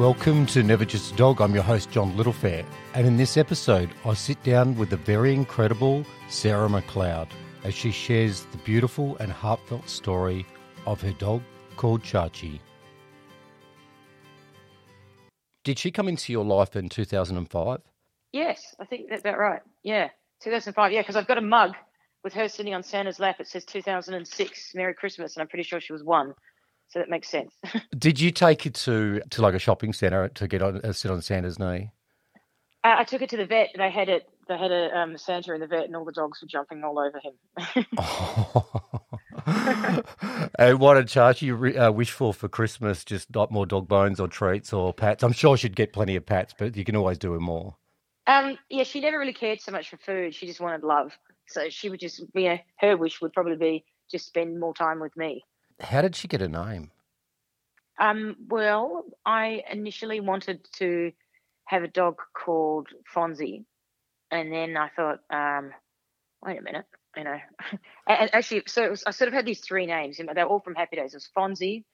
Welcome to Never Just a Dog. I'm your host, John Littlefair. And in this episode, I sit down with the very incredible Sarah McLeod as she shares the beautiful and heartfelt story of her dog called Chachi. Did she come into your life in 2005? Yes, I think that's about right. Yeah, 2005. Yeah, because I've got a mug with her sitting on Santa's lap. It says 2006, Merry Christmas, and I'm pretty sure she was one. So that makes sense. Did you take it to, to like a shopping centre to get on uh, sit on Santa's knee? Uh, I took it to the vet. And they had it. They had a um, Santa in the vet, and all the dogs were jumping all over him. and what did Chachi uh, wish for for Christmas? Just not more dog bones or treats or pats. I'm sure she'd get plenty of pats, but you can always do her more. Um, yeah, she never really cared so much for food. She just wanted love. So she would just, you know, her wish would probably be just spend more time with me. How did she get a name? Um, well, I initially wanted to have a dog called Fonzie, and then I thought, um, wait a minute, you know, and actually, so was, I sort of had these three names, they're all from Happy Days. It was Fonzie,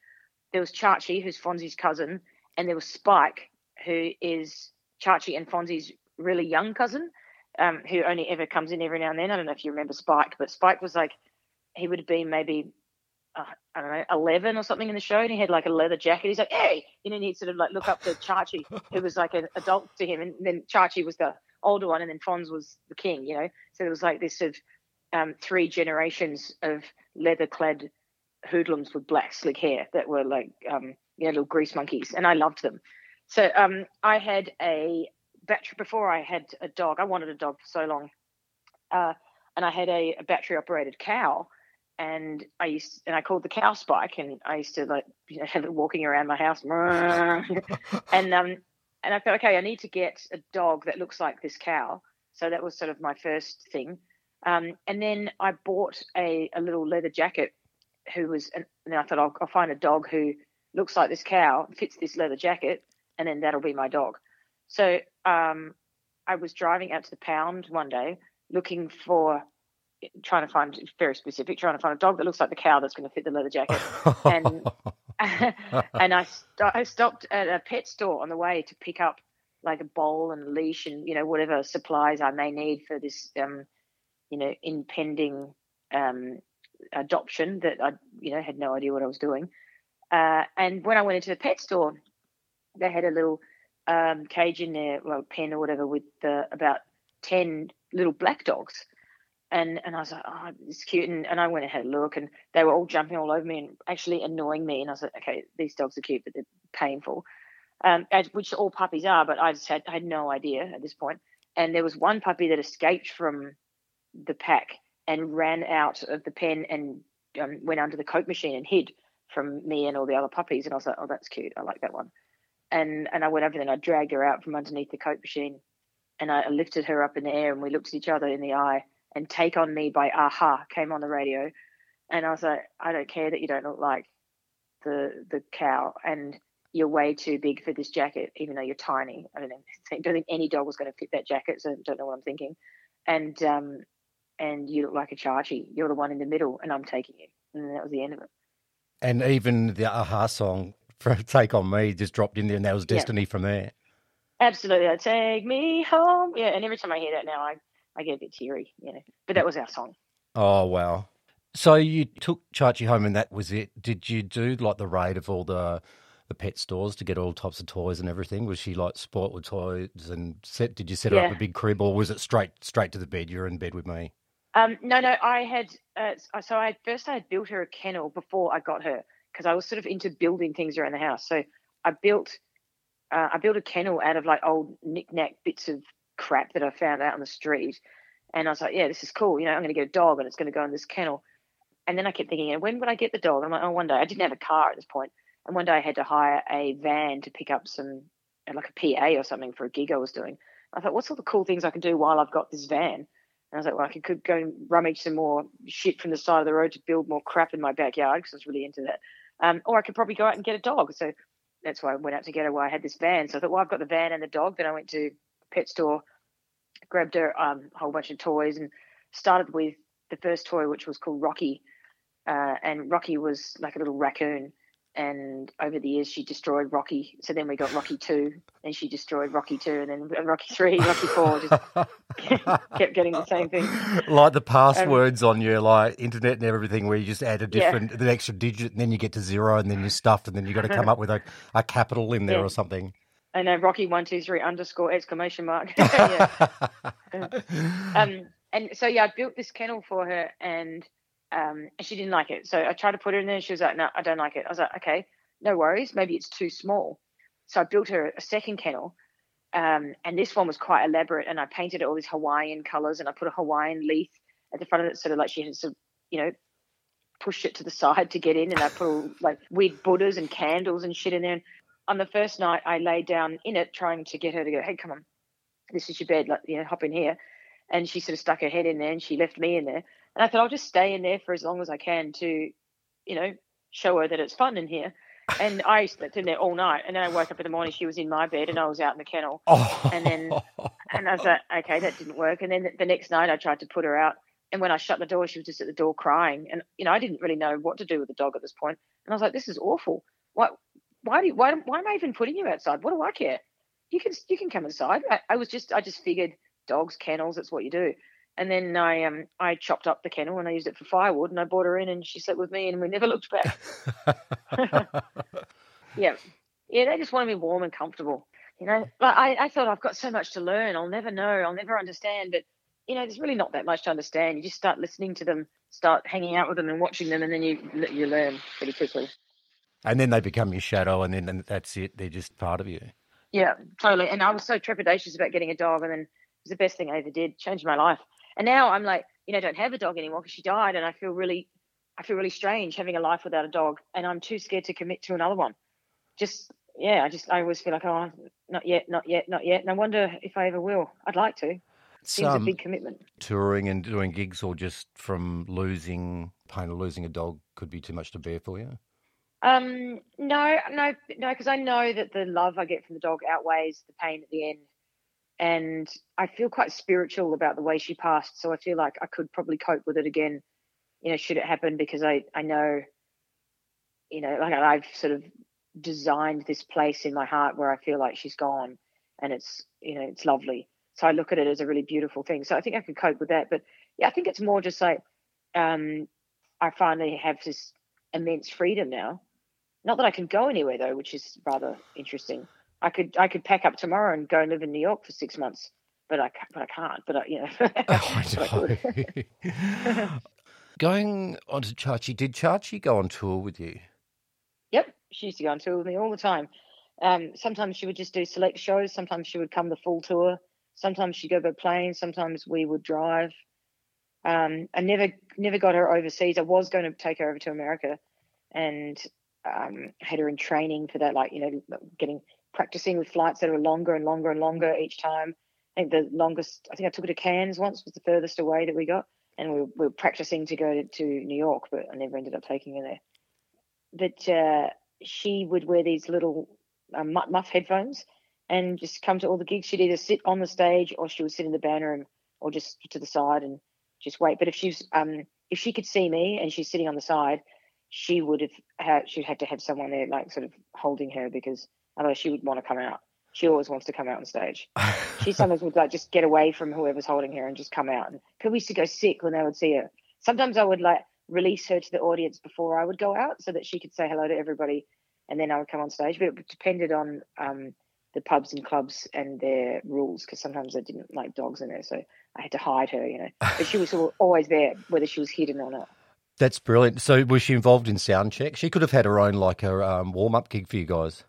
there was Chachi, who's Fonzie's cousin, and there was Spike, who is Chachi and Fonzie's really young cousin, um, who only ever comes in every now and then. I don't know if you remember Spike, but Spike was like, he would have been maybe uh, I don't know, 11 or something in the show, and he had like a leather jacket. He's like, hey, and then he'd sort of like look up to Chachi, who was like an adult to him, and then Chachi was the older one, and then Fonz was the king, you know? So there was like this sort of um, three generations of leather clad hoodlums with black slick hair that were like, um, you know, little grease monkeys, and I loved them. So um, I had a battery before I had a dog. I wanted a dog for so long. Uh, and I had a, a battery operated cow and I used and I called the cow spike and I used to like you know have it walking around my house. And um and I thought okay I need to get a dog that looks like this cow. So that was sort of my first thing. Um and then I bought a, a little leather jacket who was and then I thought I'll, I'll find a dog who looks like this cow fits this leather jacket and then that'll be my dog. So um I was driving out to the pound one day looking for trying to find very specific, trying to find a dog that looks like the cow that's going to fit the leather jacket. and and I, st- I stopped at a pet store on the way to pick up like a bowl and a leash and you know whatever supplies I may need for this um, you know impending um, adoption that I you know had no idea what I was doing. Uh, and when I went into the pet store, they had a little um, cage in there, well, pen or whatever, with uh, about ten little black dogs and and I was like, oh, it's cute, and, and I went and had a look, and they were all jumping all over me and actually annoying me, and I was like, okay, these dogs are cute, but they're painful, um, as, which all puppies are, but I just had I had no idea at this point. point, and there was one puppy that escaped from the pack and ran out of the pen and um, went under the coke machine and hid from me and all the other puppies, and I was like, oh, that's cute, I like that one, and and I went over there and I dragged her out from underneath the coke machine, and I lifted her up in the air, and we looked at each other in the eye and Take on Me by a-ha came on the radio. And I was like, I don't care that you don't look like the the cow and you're way too big for this jacket, even though you're tiny. I don't know. I don't think any dog was going to fit that jacket, so I don't know what I'm thinking. And um, and you look like a Chachi. You're the one in the middle, and I'm taking you. And that was the end of it. And even the a-ha song for Take on Me just dropped in there, and that was Destiny yeah. from there. Absolutely. Take me home. Yeah, and every time I hear that now, I I get a bit teary, you know. But that was our song. Oh wow! So you took Chachi home, and that was it. Did you do like the raid of all the the pet stores to get all types of toys and everything? Was she like sport with toys and set? Did you set her yeah. up a big crib, or was it straight straight to the bed? You're in bed with me. Um, no, no. I had uh, so I first I had built her a kennel before I got her because I was sort of into building things around the house. So I built uh, I built a kennel out of like old knick-knack bits of crap that I found out on the street. And I was like, yeah, this is cool. You know, I'm going to get a dog and it's going to go in this kennel. And then I kept thinking, when would I get the dog? I'm like, oh, one day. I didn't have a car at this point. And one day I had to hire a van to pick up some, like a PA or something for a gig I was doing. I thought, what's all the cool things I can do while I've got this van? And I was like, well, I could go and rummage some more shit from the side of the road to build more crap in my backyard because I was really into that. Um, or I could probably go out and get a dog. So that's why I went out to get her. Why I had this van. So I thought, well, I've got the van and the dog. Then I went to pet store grabbed her um, a whole bunch of toys and started with the first toy, which was called Rocky. Uh, and Rocky was like a little raccoon. and over the years she destroyed Rocky. So then we got Rocky two, and she destroyed Rocky two, and then Rocky three, Rocky four, just kept getting the same thing. Like the passwords um, on your like internet and everything, where you just add a different, yeah. the extra digit, and then you get to zero, and then you're stuffed, and then you got to come up with a, a capital in there yeah. or something. I know Rocky one two three underscore exclamation mark. um, and so yeah, I built this kennel for her, and um, and she didn't like it. So I tried to put her in there. And she was like, "No, I don't like it." I was like, "Okay, no worries. Maybe it's too small." So I built her a second kennel, um, and this one was quite elaborate. And I painted it all these Hawaiian colors, and I put a Hawaiian leaf at the front of it, sort of like she had to, you know, push it to the side to get in. And I put all, like weird Buddhas and candles and shit in there. And on the first night, I lay down in it, trying to get her to go, "Hey, come on, this is your bed. Like, you know, hop in here." And she sort of stuck her head in there, and she left me in there. And I thought I'll just stay in there for as long as I can to, you know, show her that it's fun in here. And I slept in there all night. And then I woke up in the morning, she was in my bed and I was out in the kennel. Oh. And then, and I was like, okay, that didn't work. And then the next night I tried to put her out. And when I shut the door, she was just at the door crying. And, you know, I didn't really know what to do with the dog at this point. And I was like, this is awful. Why, why do you, why, why am I even putting you outside? What do I care? You can, you can come inside. I, I was just, I just figured dogs, kennels, that's what you do. And then I um I chopped up the kennel and I used it for firewood and I brought her in and she slept with me and we never looked back. yeah. Yeah, they just want to be warm and comfortable. You know, but I, I thought I've got so much to learn. I'll never know. I'll never understand. But you know, there's really not that much to understand. You just start listening to them, start hanging out with them, and watching them, and then you you learn pretty quickly. And then they become your shadow, and then and that's it. They're just part of you. Yeah, totally. And I was so trepidatious about getting a dog, and then it was the best thing I ever did. Changed my life. And now I'm like, you know, don't have a dog anymore because she died, and I feel really, I feel really strange having a life without a dog, and I'm too scared to commit to another one. Just yeah, I just I always feel like oh, not yet, not yet, not yet, and I wonder if I ever will. I'd like to. Seems um, a big commitment. Touring and doing gigs, or just from losing pain of losing a dog, could be too much to bear for you. Um, no, no, no, because I know that the love I get from the dog outweighs the pain at the end and I feel quite spiritual about the way she passed. So I feel like I could probably cope with it again, you know, should it happen because I I know, you know, like I've sort of designed this place in my heart where I feel like she's gone, and it's you know it's lovely. So I look at it as a really beautiful thing. So I think I could cope with that. But yeah, I think it's more just like um, I finally have this immense freedom now. Not that I can go anywhere though, which is rather interesting. I could I could pack up tomorrow and go and live in New York for six months, but I but I can't. But I, you know. oh, Going on to Chachi, did Chachi go on tour with you? Yep, she used to go on tour with me all the time. Um, sometimes she would just do select shows. Sometimes she would come the full tour. Sometimes she'd go by plane. Sometimes we would drive. Um, I never never got her overseas. I was going to take her over to America, and um, had her in training for that, like you know, getting practicing with flights that are longer and longer and longer each time. I think the longest, I think I took her to Cairns once, was the furthest away that we got. And we, we were practicing to go to, New York, but I never ended up taking her there. But uh, she would wear these little um, muff headphones and just come to all the gigs. She'd either sit on the stage or she would sit in the band room or just to the side and just wait. But if she's um, if she could see me and she's sitting on the side, she would have had she'd had to have someone there like sort of holding her because Otherwise, she would want to come out. She always wants to come out on stage. she sometimes would like just get away from whoever's holding her and just come out. And people used to go sick when they would see her. Sometimes I would like release her to the audience before I would go out so that she could say hello to everybody, and then I would come on stage. But it depended on um, the pubs and clubs and their rules because sometimes they didn't like dogs in there, so I had to hide her, you know. But she was always there, whether she was hidden or not. That's brilliant. So was she involved in sound check? She could have had her own like a um, warm up gig for you guys.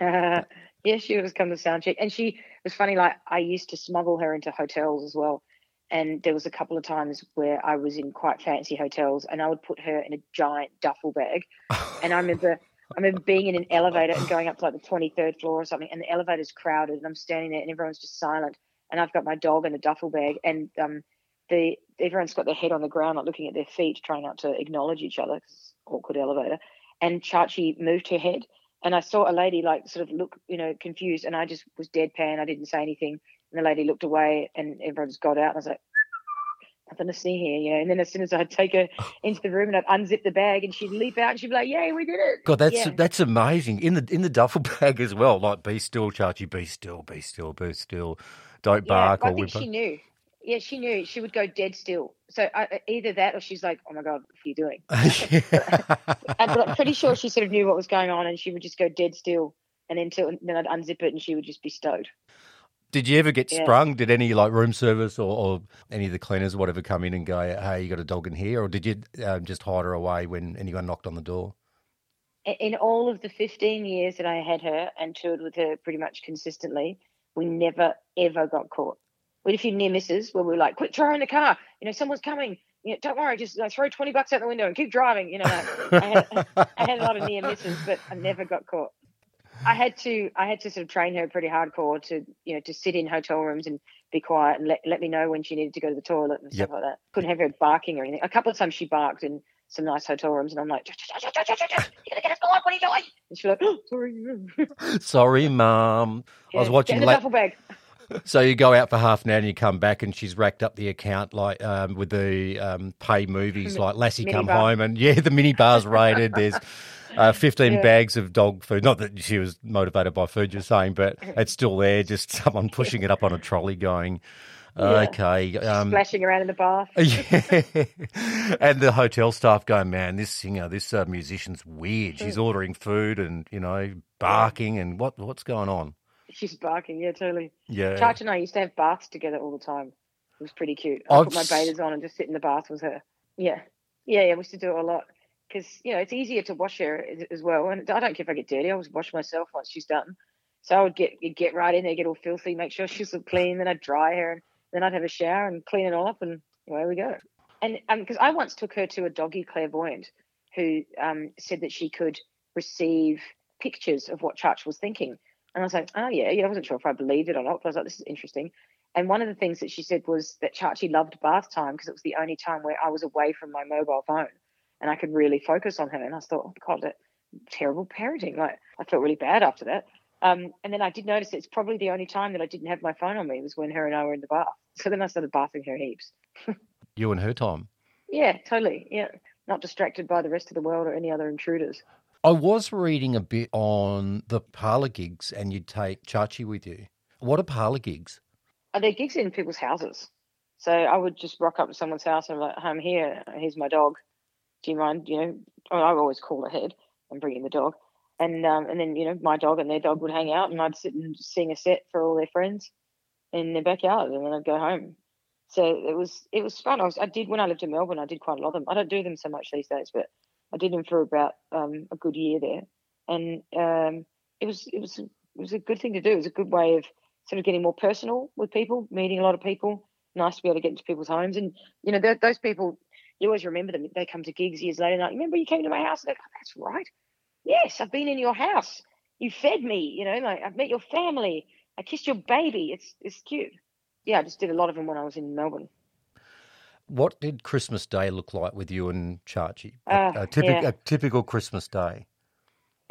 Uh, yeah, she was come to sound check, and she it was funny. Like I used to smuggle her into hotels as well, and there was a couple of times where I was in quite fancy hotels, and I would put her in a giant duffel bag, and I remember. I remember being in an elevator and going up to like the 23rd floor or something, and the elevator's crowded, and I'm standing there, and everyone's just silent, and I've got my dog in a duffel bag, and um, the everyone's got their head on the ground, like looking at their feet, trying not to acknowledge each other because awkward elevator. And Chachi moved her head, and I saw a lady like sort of look, you know, confused, and I just was deadpan. I didn't say anything, and the lady looked away, and everyone just got out. And I was like, nothing to see here, you know. And then as soon as I'd take her into the room and I'd unzip the bag and she'd leap out and she'd be like, Yay, we did it. God, that's Yeah. that's amazing. In the in the duffel bag as well. Like, be still, Chachi. Be still. Be still. Be still. Don't Yeah, bark I or think whimper. she knew. Yeah, she knew. She would go dead still. So I, either that or she's like, "Oh my god, what are you doing?" And, but I'm pretty sure she sort of knew what was going on, and she would just go dead still, and then till, then I'd unzip it, and she would just be stowed. Did you ever get Yeah. sprung? Did any like room service or, or any of the cleaners, whatever, come in and go, "Hey, you got a dog in here," or did you um, just hide her away when anyone knocked on the door? In all of the 15 years that I had her and toured with her pretty much consistently, we never ever got caught. We had a few near misses where we were like, "Quit throwing the car! You know, someone's coming. You know, don't worry, just throw 20 bucks out the window and keep driving." You know, like, I had, I had a lot of near misses, but I never got caught. I had to I had to sort of train her pretty hardcore to you know to sit in hotel rooms and be quiet and let, let me know when she needed to go to the toilet and Yep. stuff like that. Couldn't have her barking or anything. A couple of times she barked in some nice hotel rooms and I'm like, "Shh, shh, shh, shh, shh, shh, shh, you gotta get us going, what are you doing? And she's like, oh, sorry. Sorry, mom. I was watching get in the duffel bag. So you go out for half an hour and you come back and she's racked up the account like um, with the um, pay movies like Lassie Come. Home and yeah, the mini bar's raided. There's uh, 15 Yeah. bags of dog food. Not that she was motivated by food, you're saying, but it's still there. Just someone pushing it up on a trolley going, Yeah. okay. Um, splashing around in the bath. yeah. and the hotel staff go, man, this singer, this uh, musician's weird. She's Hmm. ordering food and, you know, barking and what what's going on? She's barking, yeah, totally. Yeah. Charch and I used to have baths together all the time. It was pretty cute. I I've put my bathers on and just sit in the bath with her. Yeah, yeah, yeah. We used to do it a lot because you know it's easier to wash her as, well. And I don't care if I get dirty. I always wash myself once she's done. So I would get get right in there, get all filthy, make sure she's clean. Then I'd dry her, and then I'd have a shower and clean it all up, and away we go. And because I once took her to a doggy clairvoyant who um, said that she could receive pictures of what Church was thinking. And I was like, oh, yeah, yeah. I wasn't sure if I believed it or not, but I was like, this is interesting. And one of the things that she said was that Chachi loved bath time because it was the only time where I was away from my mobile phone and I could really focus on her. And I thought, oh, God, that terrible parenting. Like, I felt really bad after that. Um, and then I did notice it's probably the only time that I didn't have my phone on me was when her and I were in the bath. So then I started bathing her heaps. You and her time. Yeah, totally. Yeah. Not distracted by the rest of the world or any other intruders. I was reading a bit on the parlor gigs, and you'd take Chachi with you. What are parlor gigs? Are there gigs in people's houses? So I would just rock up to someone's house and be like, I'm here. Here's my dog. Do you mind? You know, I always call ahead and bring in the dog. And um, and then you know my dog and their dog would hang out, and I'd sit and sing a set for all their friends in their backyard, and then I'd go home. So it was it was fun. I was I did when I lived in Melbourne. I did quite a lot of them. I don't do them so much these days, but I did them for about um, a good year there, and um, it was it was it was a good thing to do. It was a good way of sort of getting more personal with people, meeting a lot of people. Nice to be able to get into people's homes, and you know those people. You always remember them. They come to gigs years later. And like, remember you came to my house? And they go, That's right. Yes, I've been in your house. You fed me. You know, like I've met your family. I kissed your baby. It's it's cute. Yeah, I just did a lot of them when I was in Melbourne. What did Christmas Day look like with you and Chachi? A, Uh, a, typical, yeah. a typical Christmas day.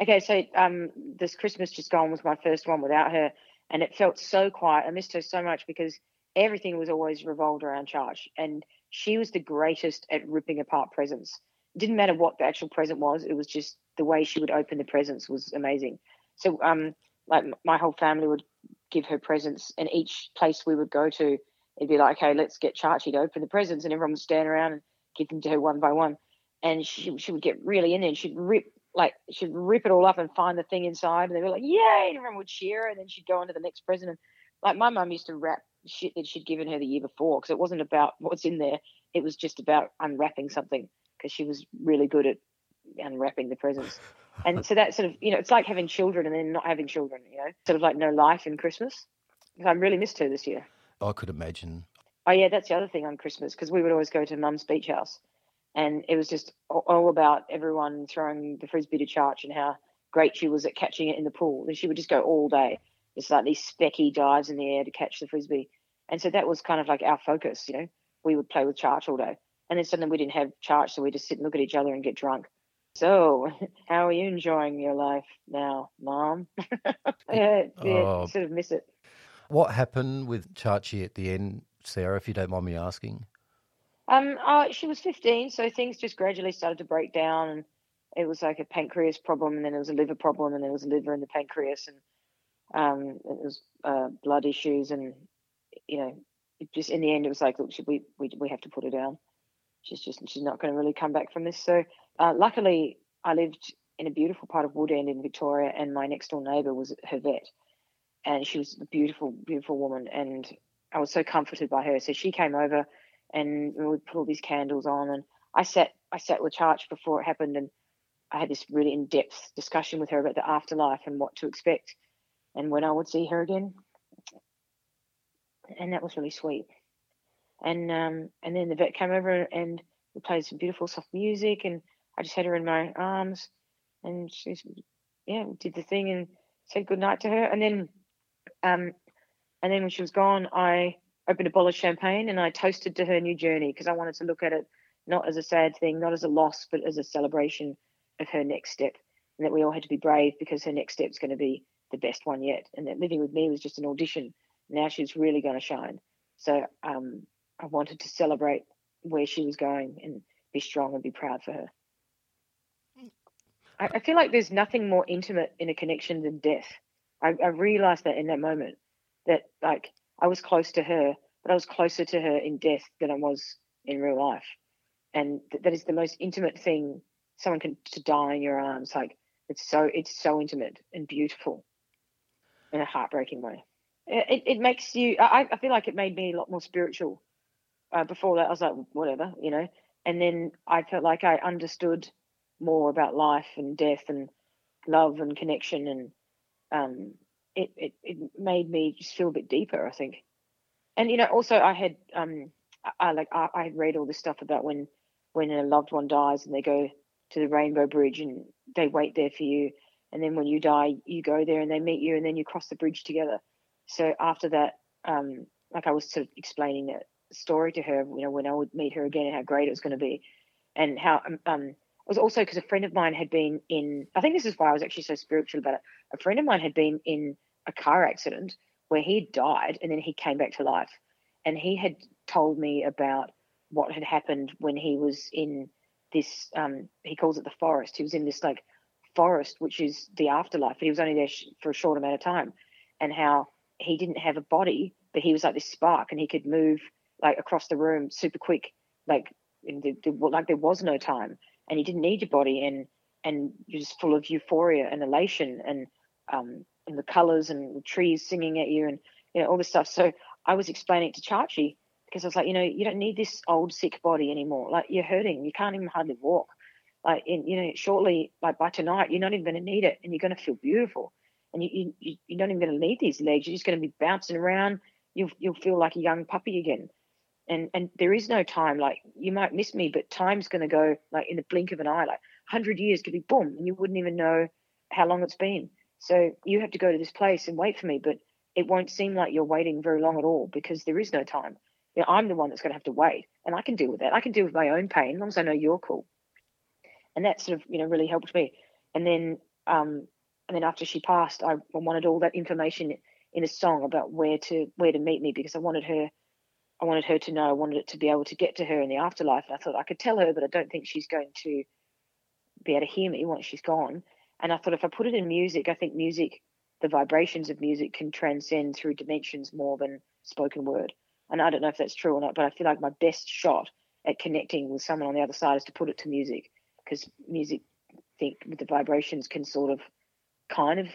Okay, so um, this Christmas just gone was my first one without her, and it felt so quiet. I missed her so much because everything was always revolved around Charge, and she was the greatest at ripping apart presents. It didn't matter what the actual present was; it was just the way she would open the presents was amazing. So, um, like my whole family would give her presents, and each place we would go to, it'd be like, okay, let's get Chachi to open the presents, and everyone would stand around and give them to her one by one. And she she would get really in there, and she'd rip like she'd rip it all up and find the thing inside, and they were like, "Yay!" And everyone would cheer, and then she'd go on to the next present. And like my mum used to wrap shit that she'd given her the year before because it wasn't about what's in there; it was just about unwrapping something because she was really good at unwrapping the presents. And so that sort of you know, it's like having children and then not having children. You know, sort of like no life in Christmas. I really missed her this year. I could imagine. Oh yeah, that's the other thing on Christmas because we would always go to Mum's beach house, and it was just all, about everyone throwing the frisbee to Charch and how great she was at catching it in the pool. And she would just go all day, just like these specky dives in the air to catch the frisbee. And so that was kind of like our focus. You know, we would play with Charch all day, and then suddenly we didn't have Charch, so we just sit and look at each other and get drunk. So, how are you enjoying your life now, Mom? yeah, yeah, Oh. sort of miss it. What happened with Chachi at the end, Sarah, if you don't mind me asking? Um, uh, she was 15, so things just gradually started to break down, and it was like a pancreas problem, and then it was a liver problem, and then it was a liver and the pancreas, and um, it was uh, blood issues, and you know, just in the end, it was like, look, we we we have to put her down. She's just she's not going to really come back from this. So, uh, luckily, I lived in a beautiful part of Woodend in Victoria, and my next door neighbour was her vet, and she was a beautiful, beautiful woman, and I was so comforted by her. So she came over, and we put all these candles on, and I sat I sat with Charch before it happened, and I had this really in depth discussion with her about the afterlife and what to expect, and when I would see her again, and that was really sweet. And um, and then the vet came over and we played some beautiful soft music, and I just had her in my arms, and she's yeah did the thing and said good night to her, and then um, and then when she was gone, I opened a bottle of champagne and I toasted to her new journey because I wanted to look at it not as a sad thing, not as a loss, but as a celebration of her next step, and that we all had to be brave because her next step is going to be the best one yet, and that living with me was just an audition. Now she's really going to shine. So um, I wanted to celebrate where she was going and be strong and be proud for her. I, I feel like there's nothing more intimate in a connection than death. I, I realized that in that moment that like I was close to her, but I was closer to her in death than I was in real life. And th- that is the most intimate thing someone can to die in your arms. Like it's so it's so intimate and beautiful in a heartbreaking way. It, it makes you. I, I feel like it made me a lot more spiritual. Uh, before that, I was like, whatever, you know. And then I felt like I understood more about life and death and love and connection, and um, it, it it made me just feel a bit deeper. I think. And you know, also I had um, I, like I, I read all this stuff about when when a loved one dies and they go to the Rainbow Bridge and they wait there for you. And then when you die, you go there and they meet you and then you cross the bridge together. So after that, um, like I was sort of explaining that story to her, you know, when I would meet her again and how great it was going to be. And how, um, um was also because a friend of mine had been in, I think this is why I was actually so spiritual about it. A friend of mine had been in a car accident where he died and then he came back to life. And he had told me about what had happened when he was in this um, he calls it the forest. He was in this like forest, which is the afterlife, but he was only there sh- for a short amount of time, and how he didn't have a body, but he was like this spark, and he could move like across the room super quick, like the, the, like there was no time, and you didn't need your body, and and you're just full of euphoria and elation, and um, and the colors and the trees singing at you, and you know all this stuff. So I was explaining it to Chachi because I was like, you know, you don't need this old sick body anymore. Like you're hurting, you can't even hardly walk. Like in, you know, shortly, like by tonight, you're not even going to need it, and you're going to feel beautiful. And you, you you're not even going to need these legs. You're just going to be bouncing around. You'll you'll feel like a young puppy again. And and there is no time. Like you might miss me, but time's going to go like in the blink of an eye. Like hundred years could be boom, and you wouldn't even know how long it's been. So you have to go to this place and wait for me, but it won't seem like you're waiting very long at all because there is no time you know, I'm the one that's going to have to wait, and I can deal with that. I can deal with my own pain as long as I know you're cool. And that sort of, you know, really helped me. And then, um, and then after she passed, I wanted all that information in a song about where to where to meet me because I wanted her, I wanted her to know. I wanted it to be able to get to her in the afterlife. And I thought I could tell her, but I don't think she's going to be able to hear me once she's gone. And I thought if I put it in music, I think music, the vibrations of music can transcend through dimensions more than spoken word. And I don't know if that's true or not, but I feel like my best shot at connecting with someone on the other side is to put it to music because music, I think, with the vibrations can sort of kind of,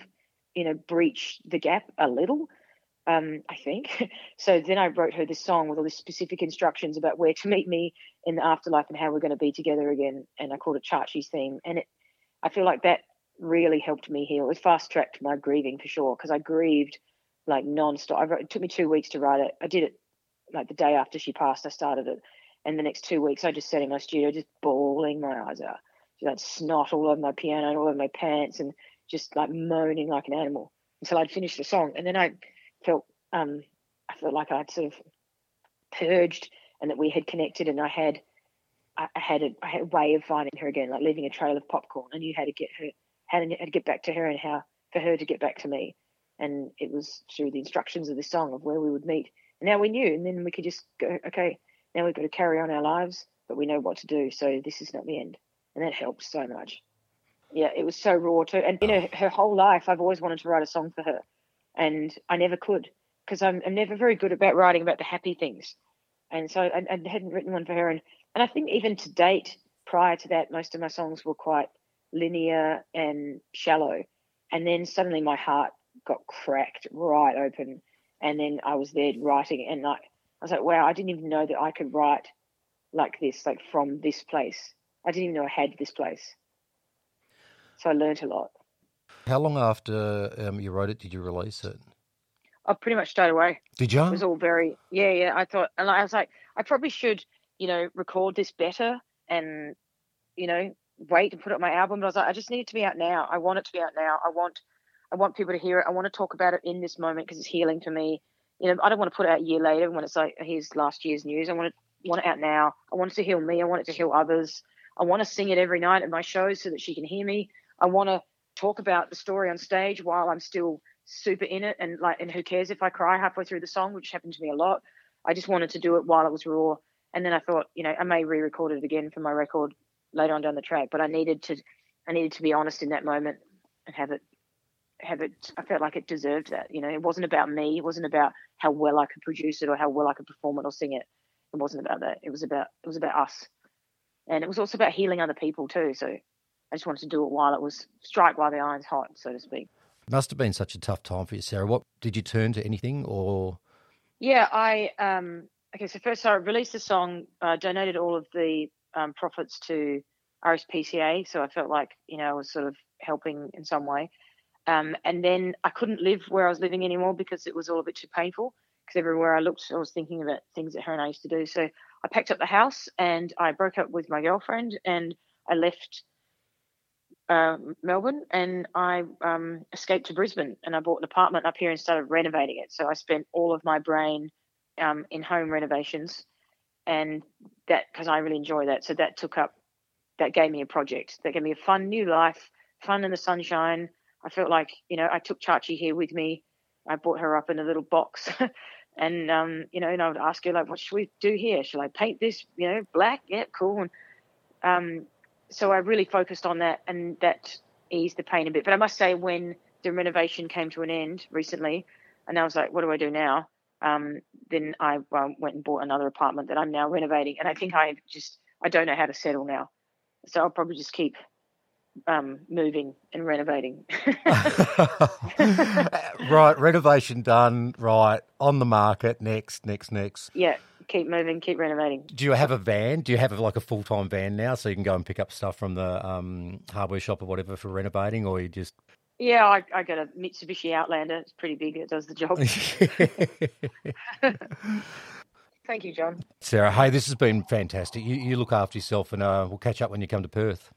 you know, breach the gap a little. Um, I think. So then I wrote her this song with all these specific instructions about where to meet me in the afterlife and how we're going to be together again. And I called it Chachi's theme. And it, I feel like that really helped me heal. It fast tracked my grieving for sure because I grieved like nonstop. Wrote, it took me two weeks to write it. I did it like the day after she passed, I started it. And the next two weeks, I just sat in my studio, just bawling my eyes out. Just like snot all over my piano and all over my pants, and just like moaning like an animal until I'd finished the song. And then I felt, um, I felt like I'd sort of purged, and that we had connected, and I had, I had a, I had a way of finding her again, like leaving a trail of popcorn. I knew how to get her, how to, how to get back to her, and how for her to get back to me. And it was through the instructions of the song of where we would meet And now we knew, and then we could just go, okay, Now we've got to carry on our lives, but we know what to do. So this is not the end. And that helped so much. Yeah, it was so raw too. And, you know, her whole life, I've always wanted to write a song for her. And I never could because I'm, I'm, never very good about writing about the happy things. And so I, I hadn't written one for her. And, and I think even to date, prior to that, most of my songs were quite linear and shallow. And then suddenly my heart got cracked right open. And then I was there writing, and like, I was like, wow, I didn't even know that I could write like this, like from this place. I didn't even know I had this place. So I learned a lot. How long after um, you wrote it did you release it? I pretty much straight away. Did you? It was all very, yeah, yeah. I thought, and I was like, I probably should, you know, record this better and, you know, wait and put it on my album. But I was like, I just need it to be out now. I want it to be out now. I want, I want people to hear it. I want to talk about it in this moment because it's healing for me. You know, I don't want to put it out a year later when it's like here's last year's news. I want it, want it out now. I want it to heal me. I want it to heal others. I want to sing it every night at my shows so that she can hear me. I want to talk about the story on stage while I'm still super in it and like and who cares if I cry halfway through the song, which happened to me a lot. I just wanted to do it while it was raw. And then I thought, you know, I may re-record it again for my record later on down the track, but I needed to I needed to be honest in that moment and have it have it I felt like it deserved that. You know, it wasn't about me, it wasn't about how well I could produce it or how well I could perform it or sing it. It wasn't about that. It was about it was about us. And it was also about healing other people too. So I just wanted to do it while it was strike while the iron's hot, so to speak. Must have been such a tough time for you, Sarah. What did you turn to anything or? Yeah, I um okay. So first, I released the song, uh, donated all of the um, profits to RSPCA. So I felt like you know I was sort of helping in some way. Um, and then I couldn't live where I was living anymore because it was all a bit too painful. Because everywhere I looked, I was thinking about things that her and I used to do. So I packed up the house and I broke up with my girlfriend and I left uh, Melbourne and I um, escaped to Brisbane and I bought an apartment up here and started renovating it. So I spent all of my brain um, in home renovations and that because I really enjoy that. So that took up, that gave me a project. That gave me a fun new life, fun in the sunshine. I felt like, you know, I took Chachi here with me. I brought her up in a little box. and, um, you know, and I would ask her, like, what should we do here? Shall I paint this, you know, black? Yeah, cool. And um, so I really focused on that, and that eased the pain a bit. But I must say, when the renovation came to an end recently, and I was like, what do I do now? Um, then I um, went and bought another apartment that I'm now renovating, and I think I just I don't know how to settle now, so I'll probably just keep um, moving and renovating. right, renovation done. Right, on the market. Next, next, next. Yeah, keep moving, keep renovating. Do you have a van? Do you have like a full time van now, so you can go and pick up stuff from the um, hardware shop or whatever for renovating, or you just? Yeah, I, I got a Mitsubishi Outlander. It's pretty big. It does the job. Thank you, John. Sarah, hey, this has been fantastic. You, you look after yourself, and uh, we'll catch up when you come to Perth.